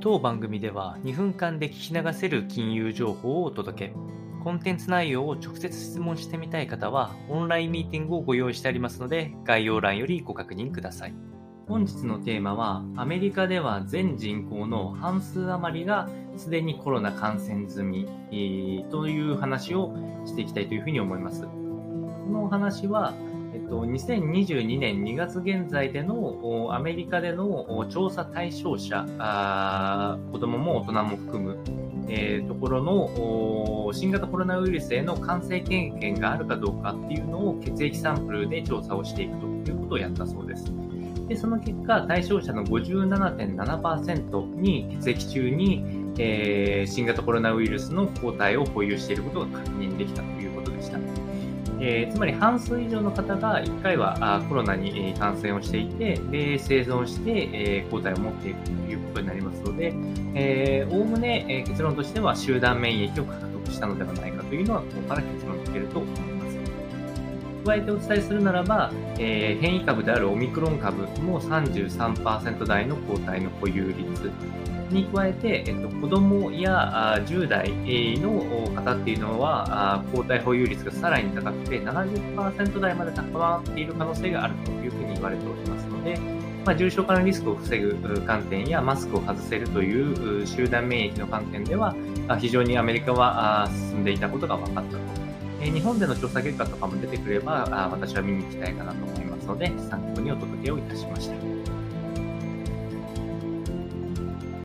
当番組では2分間で聞き流せる金融情報をお届け。コンテンツ内容を直接質問してみたい方は、オンラインミーティングをご用意してありますので、概要欄よりご確認ください。本日のテーマは、アメリカでは全人口の半数余りがすでにコロナ感染済み、えー、という話をしていきたいというふうに思います。このお話は、と、2022年2月現在でのアメリカでの調査対象者、あ子供も大人も含む、えー、ところの新型コロナウイルスへの感染経験があるかどうかっていうのを血液サンプルで調査をしていくということをやったそうです。でその結果、対象者の57.7%に血液中に、えー、新型コロナウイルスの抗体を保有していることが確認できたということでした。えー、つまり半数以上の方が1回はコロナに感染をしていて、で生存して、えー、抗体を持っていくということになりますので、おおむね、えー、結論としては集団免疫を獲得したのではないかというのは、ここから結論付けると思います。加えてお伝えするならば、えー、変異株であるオミクロン株も33%台の抗体の保有率、に加えて、えっと、子供やあ10代の方っていうのは、抗体保有率がさらに高くて70%台まで高まっている可能性があるというふうに言われておりますので、まあ、重症化のリスクを防ぐ観点やマスクを外せるという集団免疫の観点では、非常にアメリカは進んでいたことが分かったと。え日本での調査結果とかも出てくればあ、私は見に行きたいかなと思いますので、参考にお届けをいたしました。